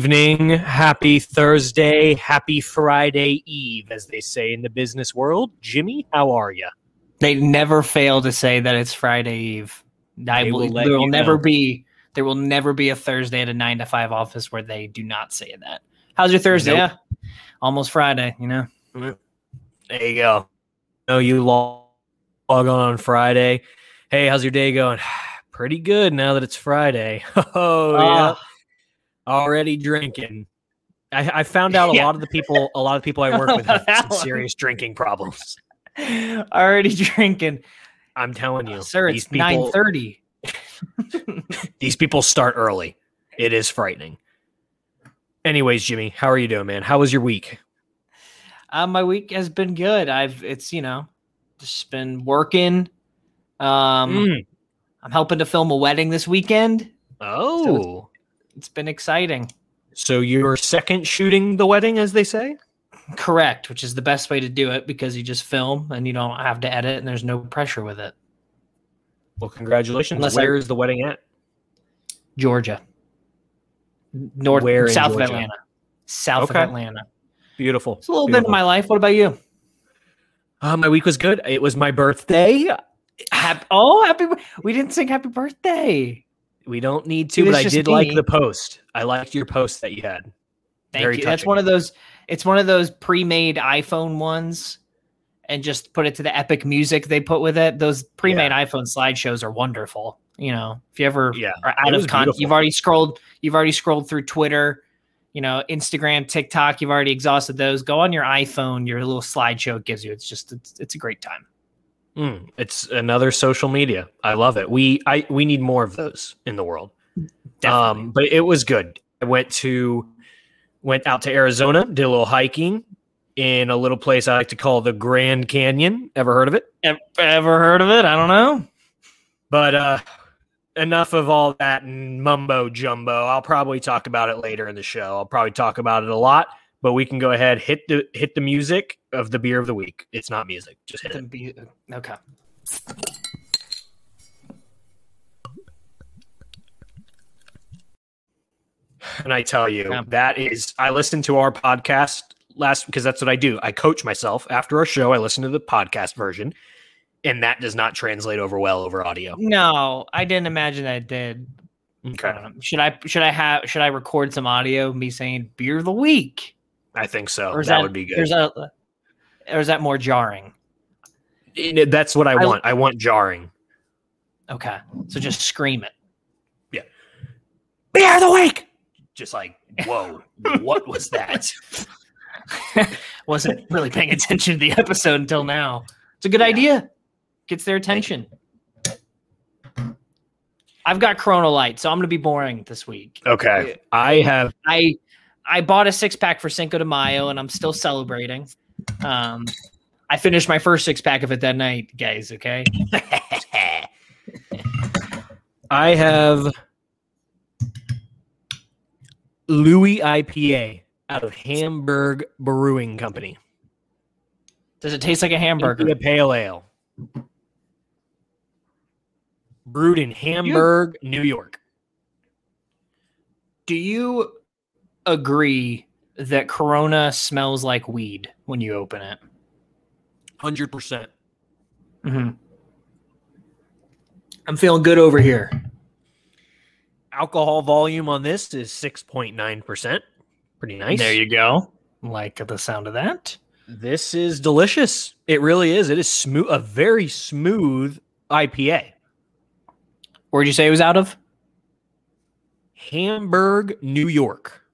Evening. Happy Thursday. Happy Friday Eve, as they say in the business world. Jimmy, how are you? They never fail to say that it's Friday Eve. I will, will there will never know. be there will never be a Thursday at a nine to five office where they do not say that. How's your Thursday? Nope. Yeah, almost Friday. You know, mm-hmm. There you go. Oh, you log log on on Friday. Hey, how's your day going? Pretty good now that it's Friday. Oh, ah, yeah. Already drinking. I, I found out a Yeah. lot of the people, a lot of people I work with have some serious drinking problems. already drinking, I'm telling you, sir. It's nine thirty. these people start early. It is frightening. Anyways, Jimmy, how are you doing, man? How was your week? Uh, my week has been good. I've it's you know just been working. Um, Mm. I'm helping to film a wedding this weekend. Oh, It's been exciting. so you're second shooting the wedding, as they say? Correct, which is the best way to do it because you just film and you don't have to edit and there's no pressure with it. Well, congratulations. Unless I- Where is the wedding at? Georgia. North Where south Georgia? of Atlanta. South Okay. of Atlanta. Beautiful. It's a little bit of my life. What about you? Uh, my week was good. It was my birthday. Happy, oh, happy we didn't sing happy birthday. We don't need to, but I did like the post. I liked your post that you had. Thank Very you. That's one of those it's one of those pre-made iPhone ones and just put it to the epic music they put with it. Those pre-made iPhone slideshows are wonderful. You know, if you ever Yeah. are out of content. You've already scrolled. You've already scrolled through Twitter, you know, Instagram, TikTok. You've already exhausted those. Go on your iPhone. Your little slideshow it gives you. It's just it's, it's a great time. Mm, it's another social media. I love it. We I we need more of those in the world. Definitely. Um, but it was good. I went to went out to Arizona, did a little hiking in a little place I like to call the Grand Canyon. Ever heard of it? Ever, ever heard of it? I don't know. But uh enough of all that mumbo jumbo. I'll probably talk about it later in the show. I'll probably talk about it a lot, but we can go ahead hit the hit the music of the beer of the week. It's not music, just hit it. Okay. And I tell you, Yeah. that is I listened to our podcast last because that's what I do. I coach myself after our show. I listen to the podcast version, and that does not translate over well over audio. No, I didn't imagine that it did. Okay. Um, should I should I have should I record some audio me saying beer of the week? I think so. Or is that, would be good. There's a or is that more jarring? It- That's what I, I- want. I want jarring. Okay. So just scream it. Beer of the week. Just like, whoa, what was that? Wasn't really paying attention to the episode until now. It's a good Yeah. idea. Gets their attention. I've got Corona Light, so I'm gonna be boring this week. Okay. I have I I bought a six pack for Cinco de Mayo, and I'm still celebrating. Um, I finished my first six pack of it that night, guys. Okay. I have Louis IPA out of Hamburg Brewing Company. Does it taste like a hamburger? A pale ale. Brewed in Hamburg, New York. Do you agree that Corona smells like weed when you open it? 100%. Mm-hmm. I'm feeling good over here. Alcohol volume on this is 6.9%. Pretty nice. There you go. Like the sound of that. This is delicious. It really is. It is smooth, a very smooth IPA. Where'd you say it was out of? Hamburg, New York.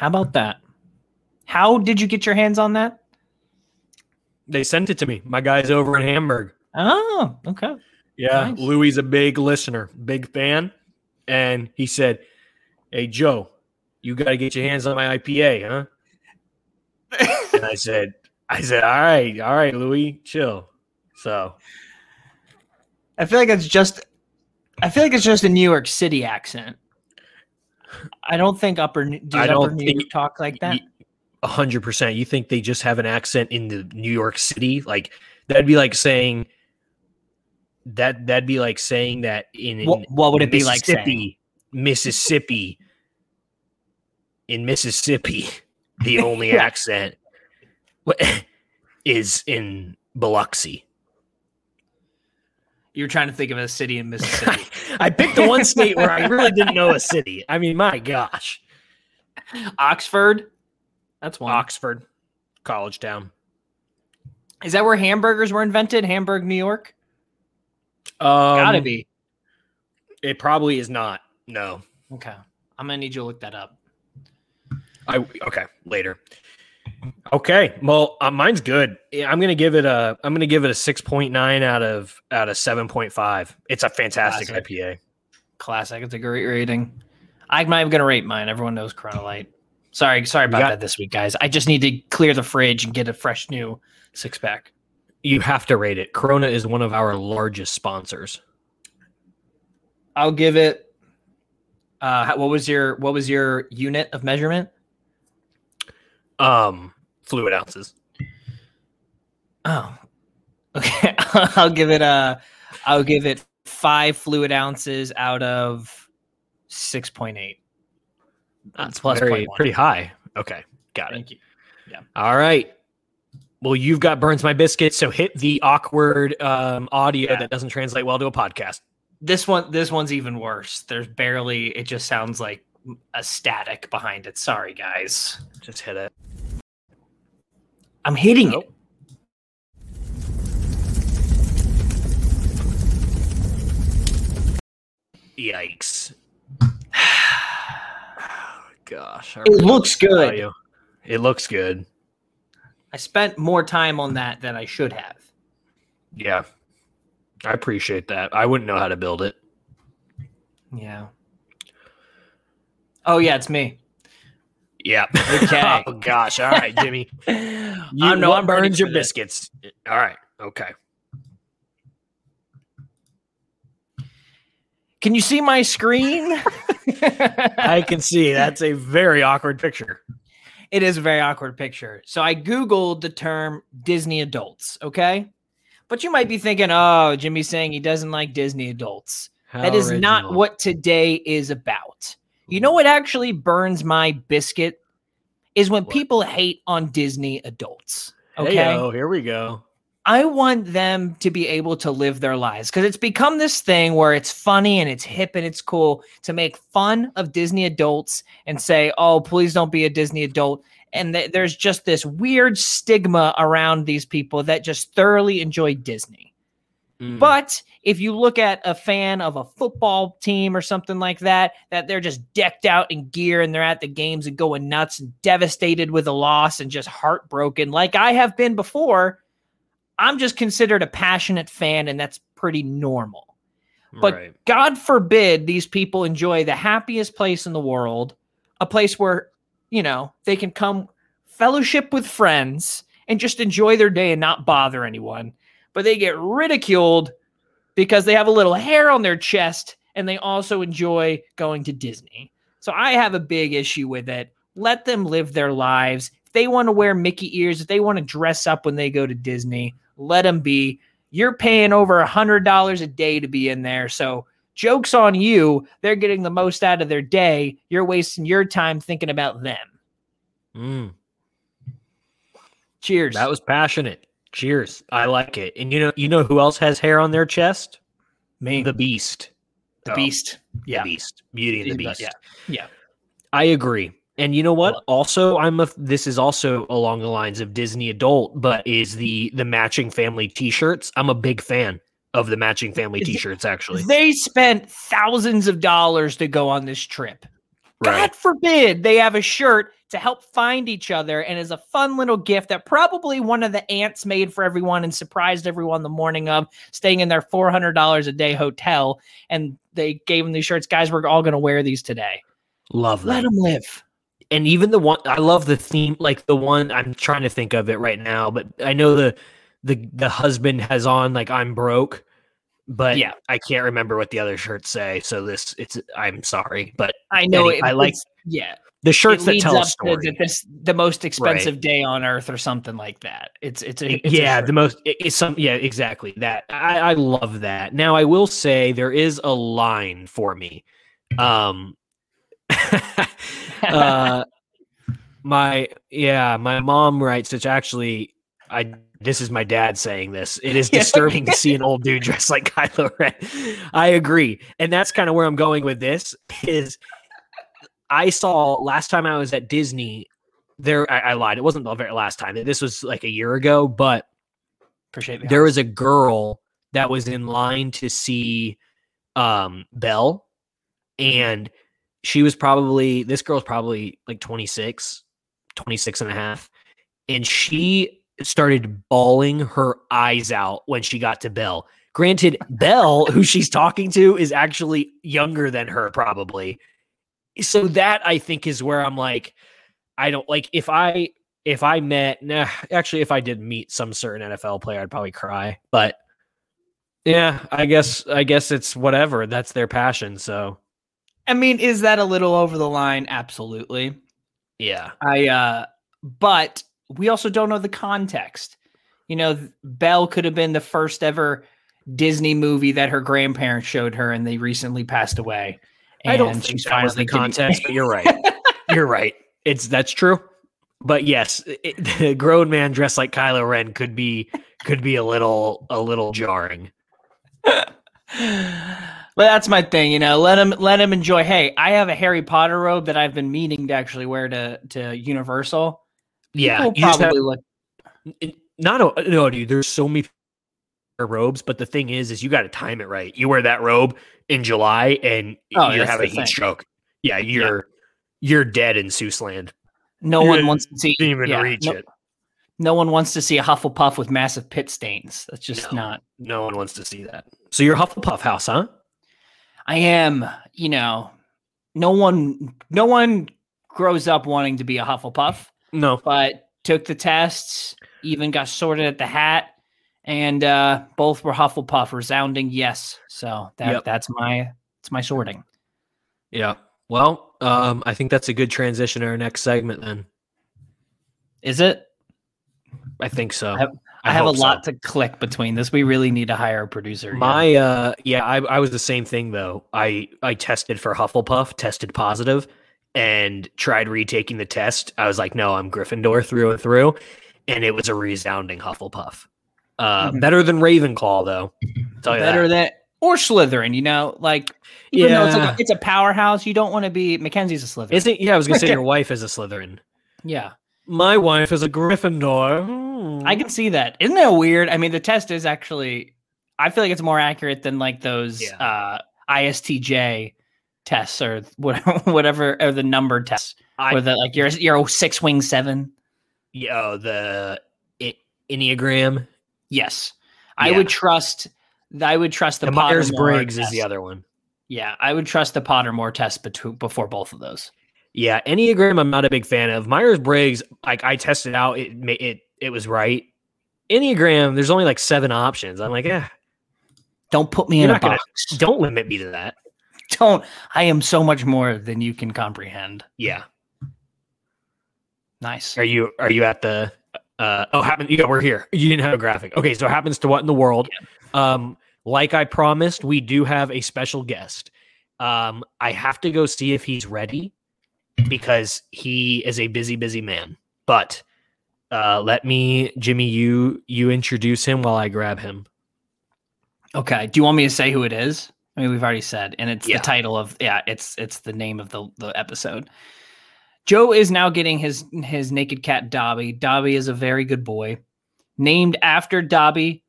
How about that? How did you get your hands on that? They sent it to me. My guy's over in Hamburg. Oh, okay. Yeah, Nice. Louis is a big listener, big fan, and he said, "Hey Joe, you got to get your hands on my IPA, huh?" and I said, "I said, all right, all right, Louis, chill." So I feel like it's just I feel like it's just a New York City accent. I don't think upper does I don't New think- York talk like that. a hundred percent. You think they just have an accent in the New York City? Like that'd be like saying that. That'd be like saying that in, in what, what would it be like saying? Mississippi, Mississippi, in Mississippi, the only Yeah. accent is in Biloxi. You're trying to think of a city in Mississippi. I picked the one state where I really didn't know a city. I mean, my gosh, Oxford. That's one. Oxford, college town. Is that where hamburgers were invented? Hamburg, New York? Um, Gotta be. It probably is not. No. Okay. I'm gonna need you to look that up. I okay later. Okay, well, uh, mine's good. I'm gonna give it a. I'm gonna give it a six point nine out of out of seven point five. It's a fantastic Classic. IPA. Classic. It's a great rating. I'm not even gonna rate mine. Everyone knows Corona Light. Sorry, sorry about got- that this week, guys. I just need to clear the fridge and get a fresh new six pack. You have to rate it. Corona is one of our largest sponsors. I'll give it. Uh, what was your what was your unit of measurement? Um, fluid ounces. Oh, okay. I'll give it a. I'll give it five fluid ounces out of six point eight. That's plus very pretty high. Okay, got it. Thank you. Yeah. All right. Well, you've got burns my biscuit, so hit the awkward um, audio Yeah. that doesn't translate well to a podcast. This one, this one's even worse. There's barely. It just sounds like a static behind it. Sorry, guys. Just hit it. I'm hitting Nope. it. Yikes! Oh gosh, It looks don't know what to good. It looks good. I spent more time on that than I should have. Yeah, I appreciate that. I wouldn't know how to build it. Yeah. Oh yeah, it's me. Yeah. Okay. oh gosh. All right, Jimmy. You, I'm no, I'm burns your for this. biscuits? All right. Okay. Can you see my screen? I can see that's a very awkward picture. it is a very awkward picture. So I Googled the term Disney adults, okay? But you might be thinking, oh, Jimmy's saying he doesn't like Disney adults. that is not what today is about. You know what actually burns my biscuit is when What? people hate on Disney adults. Okay. Heyo, here we go. I want them to be able to live their lives because it's become this thing where it's funny and it's hip and it's cool to make fun of Disney adults and say, oh, please don't be a Disney adult. And th- there's just this weird stigma around these people that just thoroughly enjoy Disney. Mm. But if you look at a fan of a football team or something like that, that they're just decked out in gear and they're at the games and going nuts and devastated with a loss and just heartbroken, like I have been before, I'm just considered a passionate fan and that's pretty normal. but- right. God forbid these people enjoy the happiest place in the world, a place where, you know, they can come fellowship with friends and just enjoy their day and not bother anyone. But they get ridiculed because they have a little hair on their chest and they also enjoy going to Disney. So I have a big issue with it. Let them live their lives. If they want to wear Mickey ears, if they want to dress up when they go to Disney, let them be. You're paying over a hundred dollars a day to be in there. So jokes on you. They're getting the most out of their day. You're wasting your time thinking about them. Mm, Cheers. that was passionate. Cheers. I like it. And you know, you know who else has hair on their chest? me, The Beast. the Oh, beast. The Yeah. Beast. Beauty and the Beast. Yeah. Yeah. I agree. And you know what? Well- Also, I'm a this is also along the lines of Disney adult, but is the the matching family t-shirts. I'm a big fan of the matching family t-shirts actually. They spent thousands of dollars to go on this trip. Right. God forbid they have a shirt to help find each other and is a fun little gift that probably one of the aunts made for everyone and surprised everyone the morning of staying in their $400 a day hotel. And they gave them these shirts. Guys, we're all going to wear these today. Love Let them. them live. And even the one I love the theme like the one I'm trying to think of it right now, but I know the the the husband has on like I'm broke, but Yeah. I can't remember what the other shirts say. So this it's I'm sorry, but I know Any- it, I like yeah. The shirts that tell a up to story. the, this, the most expensive day on earth or something like that. It's it's a it's yeah, shirt. the most it- it's some yeah, exactly. That I, I love that. Now I will say there is a line for me. Um uh My yeah, my mom writes. It's actually I. This is my dad saying this. It is disturbing to see an old dude dressed like Kylo Ren. I agree, and that's kind of where I'm going with this. Is I saw last time I was at Disney. There, I, I lied. It wasn't the very last time. This was like a year ago, but Appreciate the there was a girl that was in line to see um Belle and she was probably this girl's probably like 26 26 and a half and she started bawling her eyes out when she got to Belle granted Belle who she's talking to is actually younger than her probably so that I think is where I'm like I don't like if I if I met, nah, actually, if I did meet some certain NFL player, I'd probably cry. But yeah, I guess, I guess it's whatever. That's their passion. So I mean, is that a little over the line? Absolutely. yeah, I uh but we also don't know the context. You know, Belle could have been the first ever Disney movie that her grandparents showed her and they recently passed away. I don't And think that was the context, but you're right. you're right. It's that's true. But yes, it, the grown man dressed like Kylo Ren could be could be a little a little jarring. But that's my thing, you know. Let him let him enjoy. Hey, I have a Harry Potter robe that I've been meaning to actually wear to to Universal. Yeah, People just have- probably look. not a no, dude. There's so many robes, but the thing is, is you got to time it right. You wear that robe in July, and Oh, you're that's having a heat thing. stroke. Yeah, you're you're dead in Seussland. No You one wants to see. Even yeah, reach no, it. no one wants to see a Hufflepuff with massive pit stains. That's just No. not. No one wants to see that. So you're Hufflepuff house, huh? I am, you know, no one, no one grows up wanting to be a Hufflepuff, No. but took the tests, even got sorted at the hat, and uh, both were Hufflepuff, resounding yes. So that Yep. that's my it's my sorting. Yeah. Well, um, I think that's a good transition to our next segment. Then Is it? I think so. I have- I, have a hope so. lot to click between this. We really need to hire a producer. My uh yeah, I, I was the same thing though. I I tested for Hufflepuff, tested positive, and tried retaking the test. I was like, no, I'm Gryffindor through and through, and it was a resounding Hufflepuff. Uh, Mhm. better than Ravenclaw though. Tell you better that. than or Slytherin. You know, like even though it's like Yeah. a, it's a powerhouse, you don't want to be. Mackenzie's a Slytherin. Isn't yeah? I was gonna say your wife is a Slytherin. yeah. My wife is a Gryffindor. I can see that. Isn't that weird? I mean, the test is actually, I feel like it's more accurate than like those Yeah. uh, ISTJ tests or whatever, whatever, or the number tests, I- or the like you're you're six wing seven. yeah, oh, the Enneagram. Yes, I Yeah. would trust. I would trust the, The Myers Briggs is the other one. Yeah, I would trust the Pottermore test between before both of those. Yeah, Enneagram I'm not a big fan of. Myers Briggs, like I tested out, it it it was right. Enneagram, there's only like seven options. I'm like, yeah. Don't put me You're in a not gonna- box. don't limit me to that. Don't. I am so much more than you can comprehend. Yeah. Nice. Are you are you at the uh oh happen you got we're here. You didn't have a graphic. Okay, so it happens to what in the world? Um, like I promised, we do have a special guest. Um, I have to go see if he's ready because he is a busy, busy man. But uh let me, Jimmy, you you introduce him while I grab him. Okay. Do you want me to say who it is? I mean, we've already said, and it's Yeah. the title of yeah, it's it's the name of the the episode. Joe is now getting his his naked cat Dobby. Dobby is a very good boy, named after Dobby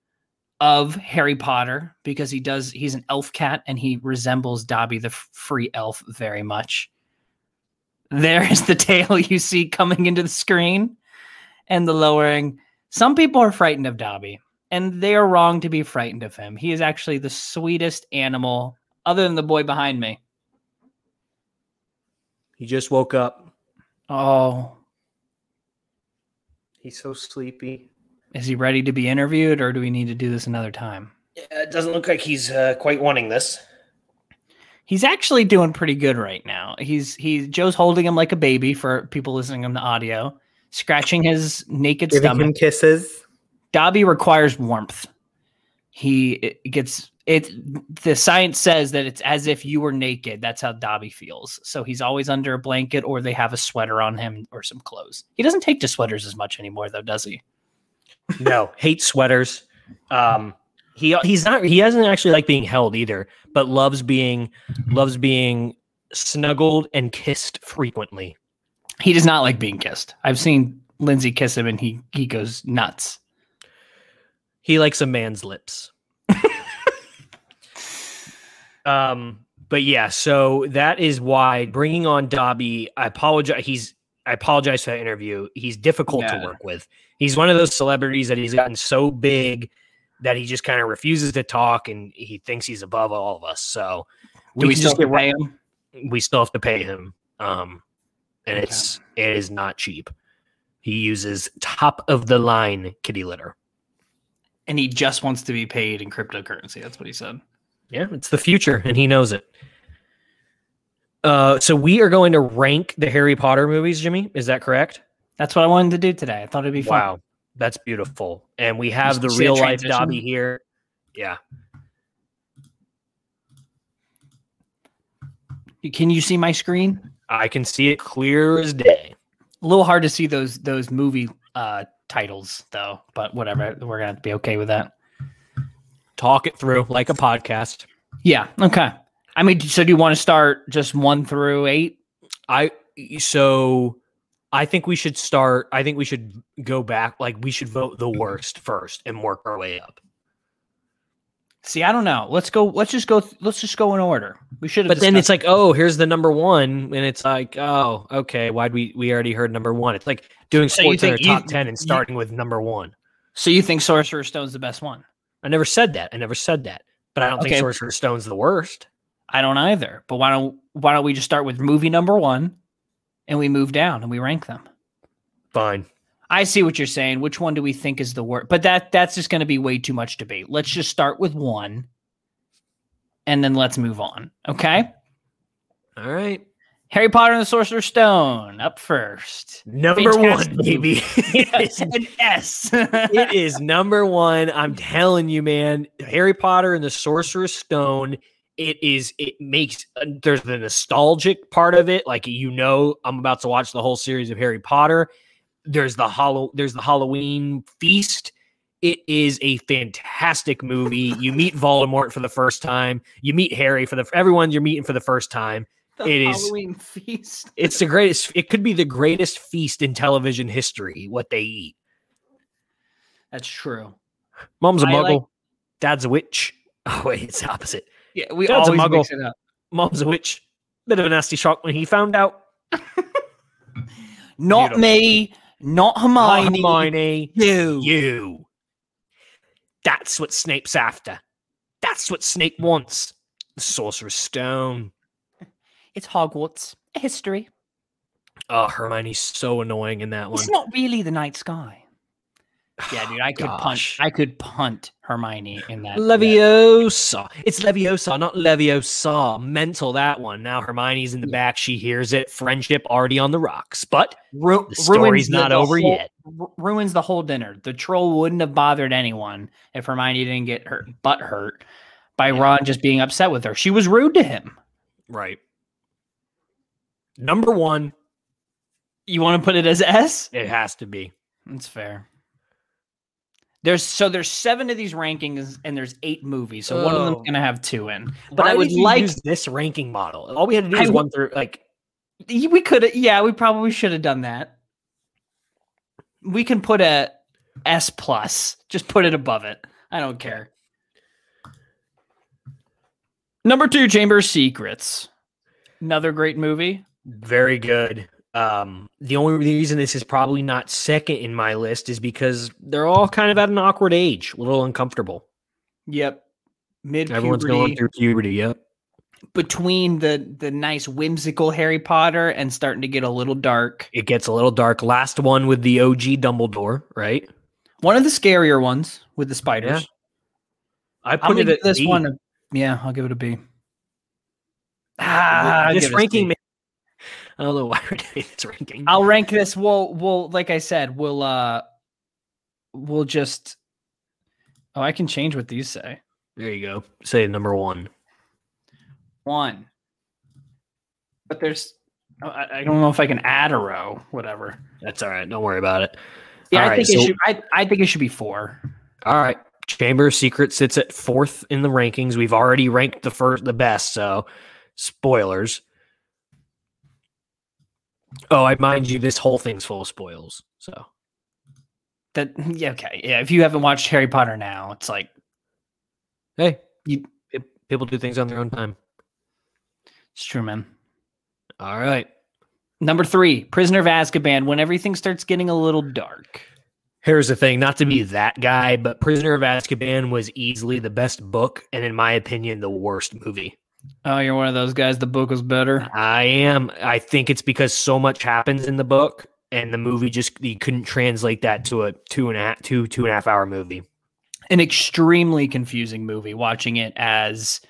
of Harry Potter because he does he's an elf cat and he resembles Dobby the free elf very much. There is the tail you see coming into the screen and the lowering. Some people are frightened of Dobby and they are wrong to be frightened of him. He is actually the sweetest animal, other than the boy behind me. He just woke up. Oh, He's so sleepy. is he ready to be interviewed, or do we need to do this another time? Yeah, it doesn't look like he's uh, quite wanting this. He's actually doing pretty good right now. He's he's Joe's holding him like a baby for people listening on the audio, scratching his naked stomach. Him kisses. Dobby requires warmth. He gets it the science says that it's as if you were naked. That's how Dobby feels. So he's always under a blanket or they have a sweater on him or some clothes. He doesn't take to sweaters as much anymore though, does he? no, hates sweaters. Um, he he's not he doesn't actually like being held either, but loves being loves being snuggled and kissed frequently. He does not like being kissed. I've seen Lindsay kiss him and he he goes nuts. He likes a man's lips. Um, but yeah, so that is why bringing on Dobby. I apologize. He's I apologize for that interview. He's difficult Yeah. to work with. He's one of those celebrities that he's gotten so big that he just kind of refuses to talk and he thinks he's above all of us. So Do we can still pay him? we still have to pay him. Um, and Okay. it's it is not cheap. He uses top of the line kitty litter. And he just wants to be paid in cryptocurrency. That's what he said. Yeah, it's the future, and he knows it. Uh, so we are going to rank the Harry Potter movies, Jimmy. Is that correct? That's what I wanted to do today. I thought it'd be fun. Wow, that's beautiful. And we have the real life? Dobby here. Yeah, Can you see my screen? I can see it clear as day. A little hard to see those those movie uh titles though, but whatever. We're gonna have to be okay with that. Talk it through like a podcast. Yeah. Okay. I mean, so do you want to start just one through eight? I so I think we should start. I think we should go back. Like we should vote the worst first and work our way up. See, I don't know. Let's go. Let's just go. Let's just go in order. We should. have But then it's like, oh, here's the number one, and it's like, oh, okay, why'd we we already heard number one? It's like doing So sports in their think you- top ten and you- starting with number one. so you think Sorcerer's Stone's the best one? I never said that. I never said that. But I don't Okay. think Sorcerer's Stone's the worst. I don't either. But why don't why don't we just start with movie number one, and we move down and we rank them? Fine. I see what you're saying. Which one do we think is the worst? But that that's just going to be way too much debate. Let's just start with one, and then let's move on. Okay. All right. Harry Potter and the Sorcerer's Stone up first. Number Fantastic one, baby. An S. it is number one. I'm telling you, man. Harry Potter and the Sorcerer's Stone. It is. It makes. uh, There's the nostalgic part of it. Like you know, I'm about to watch the whole series of Harry Potter. There's the hollow. There's the Halloween feast. It is a fantastic movie. You meet Voldemort for the first time. You meet Harry for the everyone you're meeting for the first time. The It is- Halloween feast. It's the greatest. It could be the greatest feast in television history. What they eat. That's true. Mom's a I muggle. like- Dad's a witch. Oh wait, it's the opposite. Yeah, we Dad's a always muggle. mix it up. Mom's a witch. Bit of a nasty shock when he found out. Not Beautiful. me, not Hermione. Hermione, You. you. That's what Snape's after. That's what Snape wants. The Sorcerer's Stone. It's Hogwarts. History. Oh, Hermione's so annoying in that one. It's not really the night sky. Yeah, dude, I could punt. Gosh. I could punt Hermione in that. Leviosa. It's Leviosa, not Leviosa. Mental that one. Now Hermione's in the back. She hears it. Friendship already on the rocks. But Ru- the story's not the over whole- yet. ru- ruins the whole dinner. The troll wouldn't have bothered anyone if Hermione didn't get hurt, butt hurt by Ron just being upset with her. She was rude to him. Right. Number one, You want to put it as S? it has to be. That's fair. There's so there's seven of these rankings and there's eight movies. So one of Oh. them's gonna have two in. But But I would like this ranking model. All we had to do I was would- one through like we could yeah, we probably should have done that. We can put a S plus. Just put it above it. I don't care. Number two, Chamber of Secrets. Another great movie. Very good. Um, the only reason this is probably not second in my list is because they're all kind of at an awkward age, a little uncomfortable. Yep. Mid Everyone's going through puberty. Yep. between the the nice whimsical Harry Potter and starting to get a little dark. It gets a little dark. Last one with the OG Dumbledore, right? One of the scarier ones with the spiders. I I'm put it at this B. one. A, yeah, I'll give it a B. Ah, this give it a ranking. C. I don't know why we're doing this ranking. I'll rank this. We'll we'll like I said, we'll uh we'll just oh I can change what these say. There you go. Say number one. One. But there's, I, I don't know if I can add a row. Whatever. That's all right. Don't worry about it. Yeah, All I right, think so- it should. I, I think it should be four. All right. Chamber of Secrets sits at fourth in the rankings. We've already ranked the first, the best. So, spoilers. Oh, I mind you, this whole thing's full of spoils. So, That yeah, okay, yeah. If you haven't watched Harry Potter now, it's like hey, You- pe- people do things on their own time. it's true, man. All right. Number three, Prisoner of Azkaban. When everything starts getting a little dark. Here's the thing, not to be that guy, but Prisoner of Azkaban was easily the best book, and in my opinion, the worst movie. Oh, you're one of those guys. The book was better. I am. I think it's because so much happens in the book, and the movie just you couldn't translate that to a two and a half, two two and a half hour movie. An extremely confusing movie. Watching it as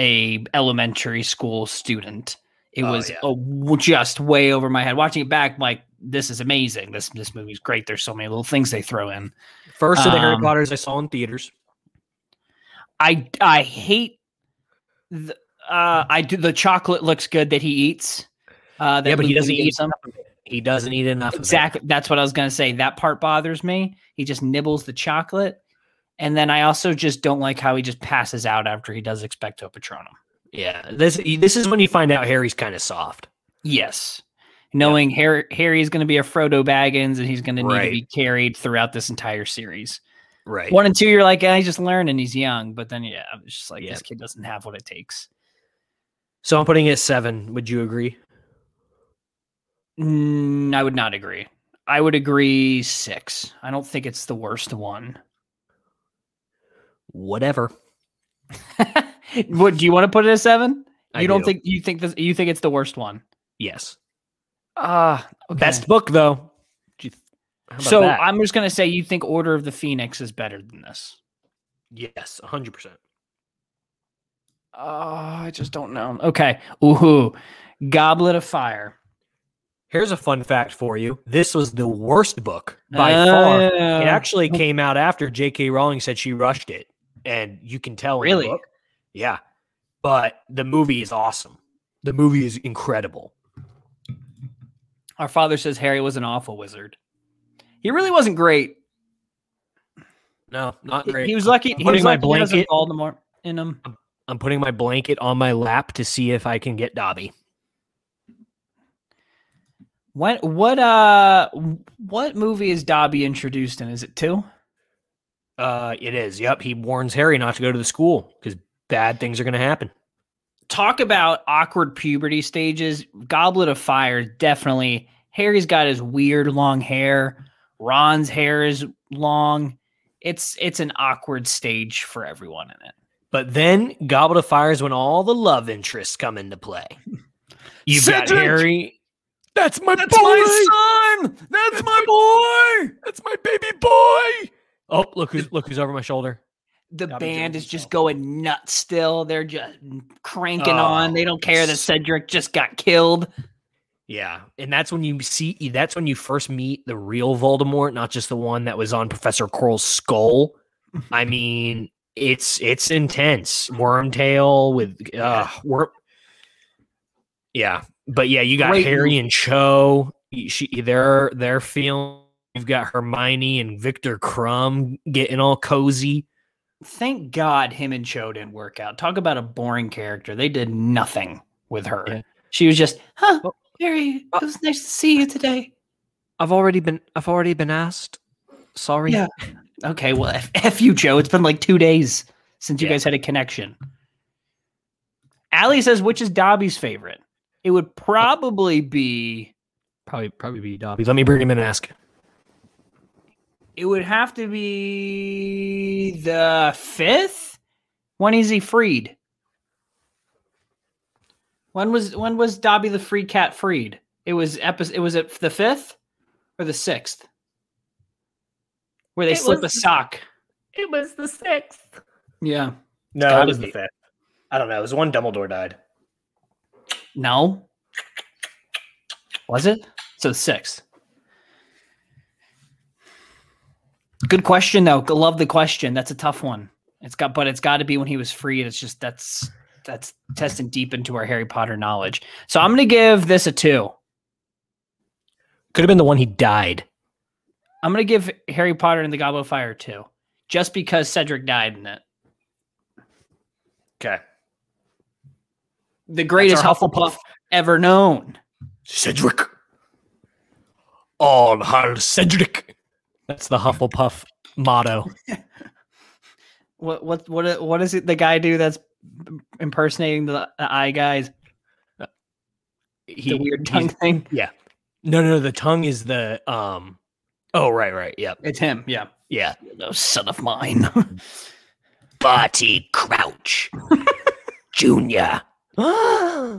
a elementary school student, it Oh, was yeah. a w just way over my head. Watching it back, I'm like this is amazing. This this movie's great. There's so many little things they throw in. First of the Harry Um, Potters I saw in theaters. I I hate the uh I do the chocolate looks good that he eats. Uh that Yeah, but he doesn't eat him. He doesn't eat enough. of it. Exactly. That's what I was gonna say. That part bothers me. He just nibbles the chocolate. And then I also just don't like how he just passes out after he does expecto patronum. Yeah, this this is when you find out Harry's kind of soft. Yes. Knowing Harry Harry is gonna be a Frodo Baggins and he's gonna need to be carried throughout this entire series. Right. One and two, you're like, eh, he's just learning, he's young. But then yeah, it's just like Yeah. this kid doesn't have what it takes. So I'm putting it seven. Would you agree? Mm, I would not agree. I would agree six. I don't think it's the worst one. Whatever. what do you want to put it at seven? I You don't do. think you think this you think it's the worst one? Yes. Ah, Best book though. Do you th- how about So that? I'm just gonna say you think Order of the Phoenix is better than this. yes, hundred percent. Oh, I just don't know. Okay. Ooh, Goblet of Fire. Here's a fun fact for you. This was the worst book by far. It Uh, actually came out after J.K. Rowling said she rushed it, and you can tell. in the Really? book. Yeah, but the movie is awesome. The movie is incredible. Our father says Harry was an awful wizard. He really wasn't great. No, not great. He was lucky. I'm He putting was my lucky he has a blanket. In him. I'm putting my blanket on my lap to see if I can get Dobby. What what uh what movie is Dobby introduced in? Is it two? Uh, it is. Yep, he warns Harry not to go to the school because bad things are going to happen. Talk about awkward puberty stages. Goblet of Fire definitely. Harry's got his weird long hair. Ron's hair is long. It's it's an awkward stage for everyone in it. But then Goblet of Fire is when all the love interests come into play. You've got Harry. That's my That's my son. That's my boy. That's my baby boy. Oh, look who's look who's over my shoulder. The Dobby band Jones is just going nuts still. They're just cranking Oh, on. They don't care that Cedric just got killed. Yeah, and that's when you see that's when you first meet the real Voldemort, not just the one that was on Professor Quirrell's skull. I mean, it's it's intense. Wormtail with uh worm. Yeah, but yeah, you got Great Harry and Cho. She they're they're feeling. You've got Hermione and Viktor Krum getting all cozy. Thank God him and Cho didn't work out. Talk about a boring character. They did nothing with her. Yeah. She was just, huh. Harry, uh, it was nice to see you today. I've already been I've already been asked. Sorry. Yeah. Okay, well, F, F you, Joe. It's been like two days since you Yeah. guys had a connection. Allie says, which is Dobby's favorite? It would probably be, Probably probably be Dobby. Let me bring him in and ask. it would have to be the fifth? When is he freed? When was when was Dobby the free cat freed? It was episode. It was at the fifth or the sixth, where they It slip a sock. It was the sixth. Yeah. No, gotta it was be. the fifth. I don't know. It was one Dumbledore died. No. Was it? So the sixth. Good question though. Love the question. That's a tough one. It's got, but it's got to be when he was free. And it's just that's that's testing deep into our Harry Potter knowledge. So I'm gonna give this a two. Could have been the one he died. I'm gonna give Harry Potter and the Goblet of Fire a two, just because Cedric died in it. Okay. The greatest our Hufflepuff ever known. Cedric. All hail Cedric. That's the Hufflepuff motto. What what what what is it? The guy do that's impersonating the, the eye guys. He, the weird tongue thing. Yeah. No, no, no. The tongue is the um. Oh, right, right. Yep. It's him. Yeah. Yeah. No son of mine. Barty Crouch Junior. like,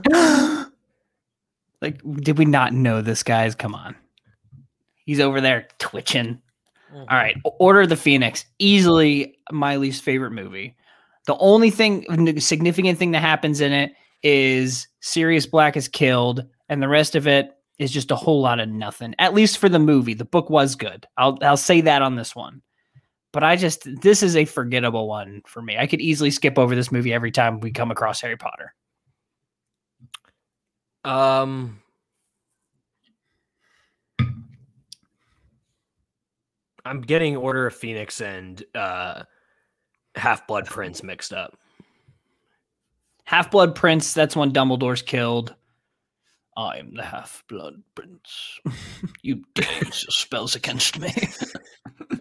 did we not know this guy's? Come on. He's over there twitching. All right. Order of the Phoenix. Easily my least favorite movie. The only thing, significant thing that happens in it is Sirius Black is killed, and the rest of it is just a whole lot of nothing. At least for the movie. The book was good. I'll I'll say that on this one. But I just this is a forgettable one for me. I could easily skip over this movie every time we come across Harry Potter. Um. I'm getting Order of Phoenix and uh, Half Blood Prince mixed up. Half Blood Prince, that's when Dumbledore's killed. I am the Half Blood Prince. you dare use your spells against me.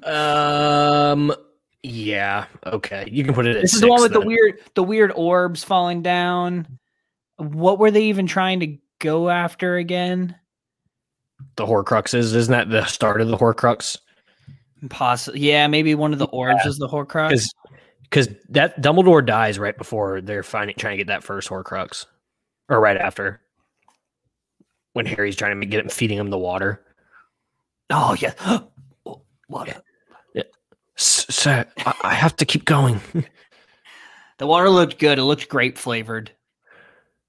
Um. Yeah. Okay. You can put it. This is the one with the weird the weird orbs falling down. What were they even trying to go after again? the Horcruxes. Isn't that the start of the Horcrux? Possibly, yeah, maybe one of the orbs is the Horcrux. Because that Dumbledore dies right before they're finding trying to get that first Horcrux, or right after. When Harry's trying to get him feeding him the water. Oh yeah, what? S- Sir, I, I have to keep going. The water looked good. It looked grape flavored.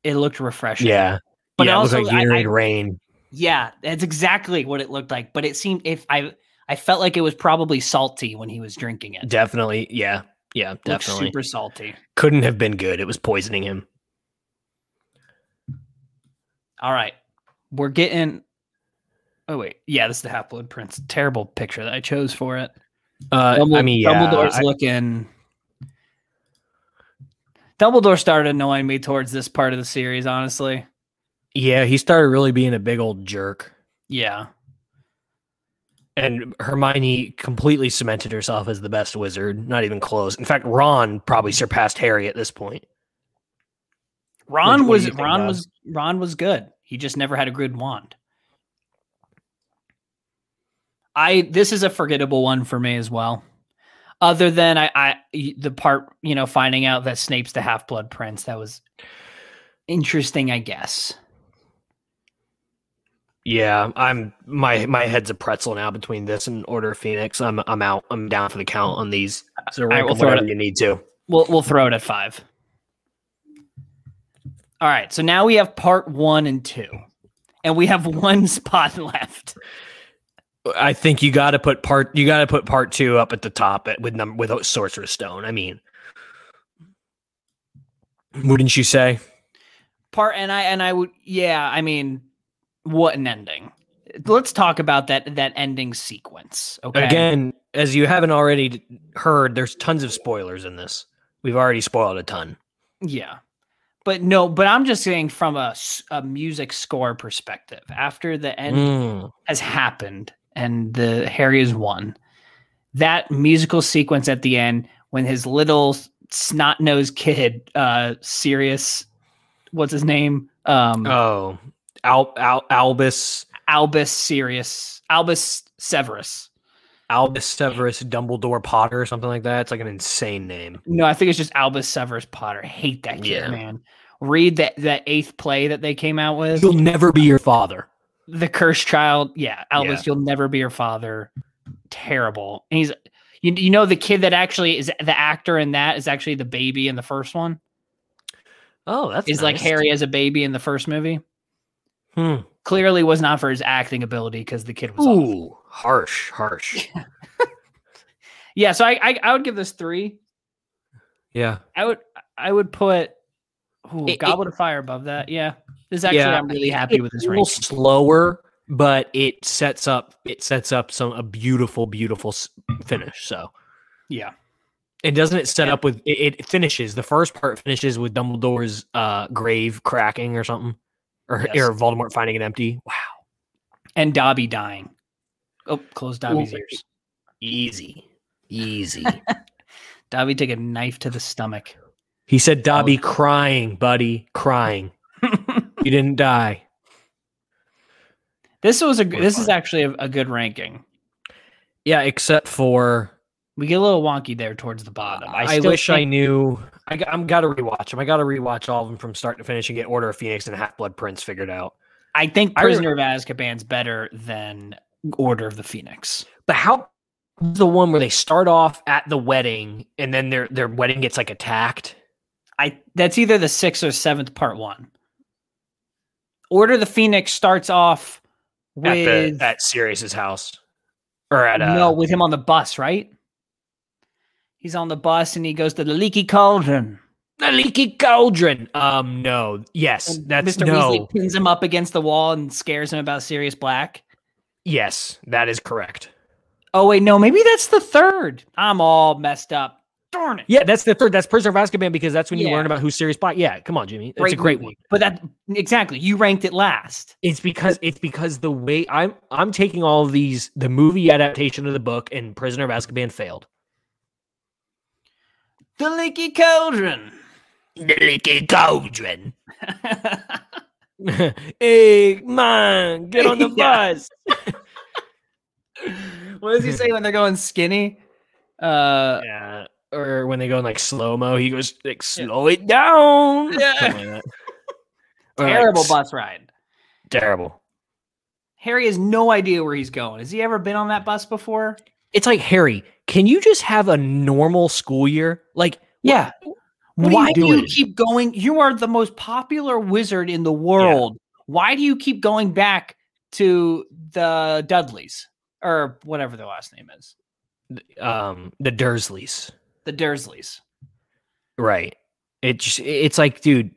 It looked refreshing. yeah, But yeah. It also, looks like I- I- rain. Yeah, that's exactly what it looked like. But it seemed if I I felt like it was probably salty when he was drinking it. Definitely, yeah, yeah, definitely. super salty. Couldn't have been good. It was poisoning him. All right, we're getting. Oh wait, yeah, this is the Half Blood Prince. Terrible picture that I chose for it. Uh, Dumbledore, I mean, yeah, Dumbledore's I- looking. Dumbledore started annoying me towards this part of the series. Honestly, yeah. He started really being a big old jerk, yeah, and Hermione completely cemented herself as the best wizard. Not even close. In fact, Ron probably surpassed Harry at this point. Ron what was Ron was Ron was good. He just never had a good wand. I this is a forgettable one for me as well. Other than I, I the part you know finding out that Snape's the Half Blood Prince that was interesting, I guess. Yeah, I'm my my head's a pretzel now between this and Order of Phoenix. I'm I'm out. I'm down for the count on these. So rank we'll throw it at- you need to. We'll we'll throw it at five. All right, so now we have part one and two, and we have one spot left. I think you got to put part you got to put part two up at the top at, with number with Sorcerer's Stone. I mean, wouldn't you say? part and i and i would yeah i mean what an ending let's talk about that that ending sequence okay Again, as you haven't already heard, there's tons of spoilers in this. We've already spoiled a ton. yeah but no but i'm just saying from a, a music score perspective after the end Mm. has happened and the harry has won that musical sequence at the end when his little snot-nosed kid uh sirius what's his name um Oh, Al, Al, Albus albus sirius albus severus Albus Severus Dumbledore Potter or something like that. It's like an insane name. No, I think it's just Albus Severus Potter. Hate that kid, Yeah. man. Read that that eighth play that they came out with. You'll never be your father. The cursed child. Yeah, Albus, Yeah. you'll never be your father. Terrible. And he's you, you know the kid that actually is the actor in that is actually the baby in the first one. Oh, that's Is like. Harry as a baby in the first movie. Hmm. Clearly was not for his acting ability because the kid was awful. Ooh, harsh, harsh. Yeah, so I, I I would give this three. Yeah. I would I would put ooh, It- it- Goblet of Fire above that. Yeah. This actually Yeah, I'm really happy It's with this a little slower, but it sets up it sets up some a beautiful, beautiful finish. So Yeah. and doesn't it set Yeah. up with it, it finishes the first part finishes with Dumbledore's uh grave cracking or something, or Yes. or Voldemort finding it empty. Wow, And Dobby dying. Oh, close Dobby's Ooh. ears. easy, easy. Dobby take a knife to the stomach. he said, "Dobby, crying, buddy, crying. You didn't die." this was a We're this is actually a, a good ranking. Yeah, except for We get a little wonky there towards the bottom. I, still wish I knew. I, g- I'm got to rewatch them. I got to rewatch all of them from start to finish and get Order of Phoenix and Half Blood Prince figured out. I think I re- Prisoner of Azkaban's better than Order of the Phoenix. But how the one where they start off at the wedding and then their their wedding gets like attacked? I that's either the sixth or seventh part one. Order of the Phoenix starts off at with the at Sirius's house or at uh, no with him on the bus, right? He's on the bus and he goes to the leaky cauldron. the leaky cauldron. Um, no, yes, And that's Mr. no, Weasley pins him up against the wall and scares him about Sirius Black. yes, that is correct. Oh wait, no, maybe that's the third. I'm all messed up. Darn it. Yeah, that's the third. That's Prisoner of Azkaban because that's when you Yeah. learn about who Sirius Black. Yeah, come on, Jimmy, it's a great movie. one. But that exactly, you ranked it last. It's because it's because the way I'm I'm taking all of these the movie adaptation of the book and Prisoner of Azkaban failed. The leaky cauldron. The leaky cauldron. hey man, get on the bus. what does he say when they're going skinny? Uh Yeah. Or when they go in like slow mo, he goes like slow it down. Yeah. Like that. Or, like, terrible bus ride. Terrible. Harry has no idea where he's going. Has he ever been on that bus before? It's like Harry. Can you just have a normal school year? Like, Yeah. what are Why you do you keep going? You are the most popular wizard in the world. Why do you keep going back to the Dudleys or whatever their last name is? um, the Dursleys. The Dursleys. Right. It's it's like, dude,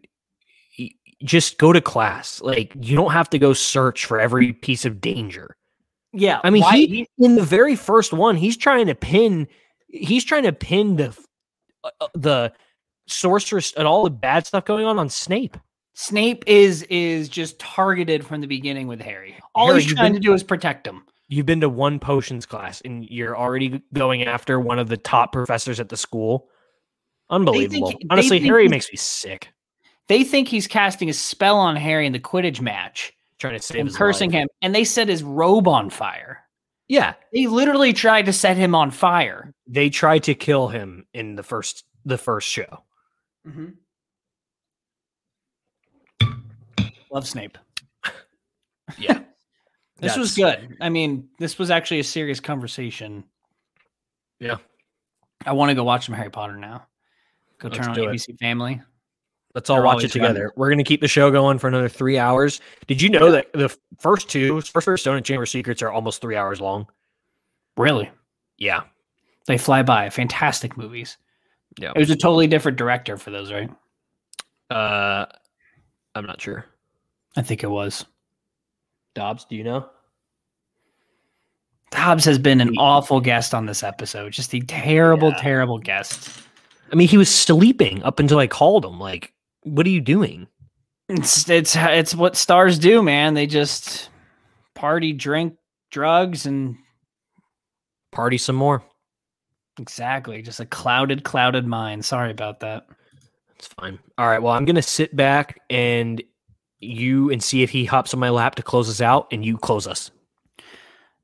just go to class. Like, you don't have to go search for every piece of danger. Yeah. I mean, why- he in the very first one, he's trying to pin, he's trying to pin the uh, uh, the sorceress and all the bad stuff going on on Snape. Snape is is just targeted from the beginning with Harry. All Harry, he's trying been- to do is protect him. You've been to one potions class, and you're already going after one of the top professors at the school. Unbelievable. they Honestly, Harry makes me sick. They think he's casting a spell on Harry in the Quidditch match Trying to save and cursing life. him, and they set his robe on fire. Yeah, They literally tried to set him on fire. they tried to kill him in the first the first show. Mm-hmm. Love Snape. Yeah. This was good. I mean, this was actually a serious conversation. Yeah. I want to go watch some Harry Potter now. Go Let's turn on do it. ABC Family. Let's all They're watch it together. We're gonna keep the show going for another three hours. Did you know that the first two, First first Stone and Chamber Secrets, are almost three hours long? Really? Yeah. They fly by. Fantastic movies. Yeah. It was a totally different director for those, right? Uh, I'm not sure. I think it was. Dobbs, do you know? Dobbs has been an awful guest on this episode. Just a terrible, Yeah. terrible guest. I mean, he was sleeping up until I called him. Like, what are you doing? It's it's it's what stars do, man. They just party, drink, drugs, and Party some more. exactly just a clouded, clouded mind. Sorry about that. It's fine. All right. Well, I'm gonna sit back and you and see if he hops on my lap to close us out, and you close us.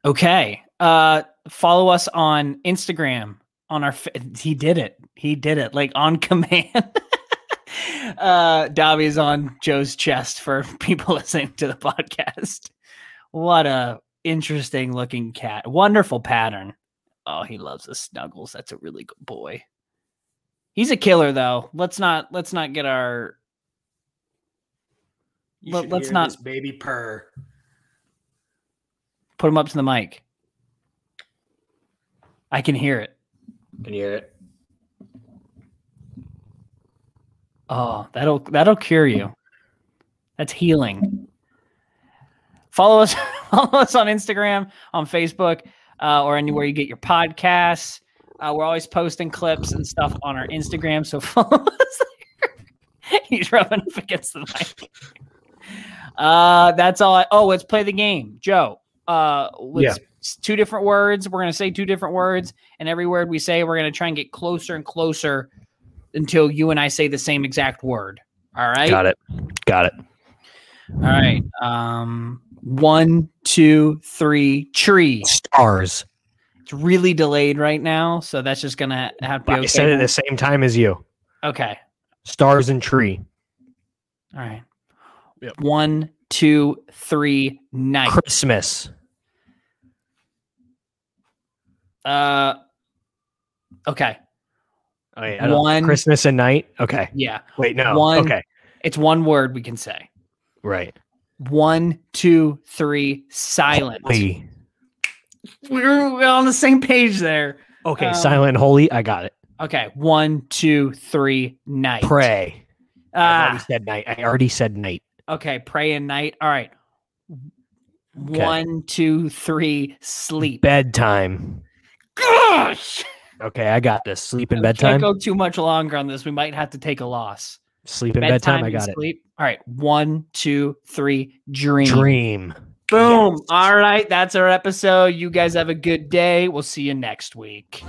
Okay. Uh follow us on Instagram on our fa- he did it. He did it like on command. Uh Dobby's on Joe's chest for people listening to the podcast. What a interesting looking cat. Wonderful pattern. Oh, he loves the snuggles. That's a really good boy. He's a killer though. Let's not let's not get our Let- hear not- baby purr. put him up to the mic. I can hear it. Can you hear it? Oh, that'll that'll cure you. That's healing. Follow us, follow us on Instagram, on Facebook, uh, or anywhere you get your podcasts. Uh, we're always posting clips and stuff on our Instagram, so follow us. there. He's rubbing up against the mic. Uh, that's all. I, oh, let's play the game, Joe. Uh, let's, two different words. We're gonna say two different words, and every word we say, we're gonna try and get closer and closer until you and I say the same exact word. All right. Got it. Got it. All right. Um, one, two, three. Tree. Stars. It's really delayed right now, so that's just gonna have to be I said it at the same time as you. okay. Stars and tree. All right. Yep. One, two, three. Night. Christmas. Uh. Okay. Oh, yeah, I One- Christmas and night. Okay. Yeah. Wait, no. One- Okay. It's one word we can say. Right. One, two, three. Silent. Holy. We're, on the same page there. Okay. Um, silent holy. I got it. Okay. One, two, three. Night. Pray. I already Ah. said night. I already said night. Okay. Pray and night. All right. Okay. One, two, three. Sleep. Bedtime. Gosh. Okay, I got this. Sleep in bedtime. Can't go too much longer on this. We might have to take a loss. Sleep in bedtime. I and got it. sleep. All right. One, two, three. Dream. Dream. Boom. Yes. All right. That's our episode. You guys have a good day. We'll see you next week.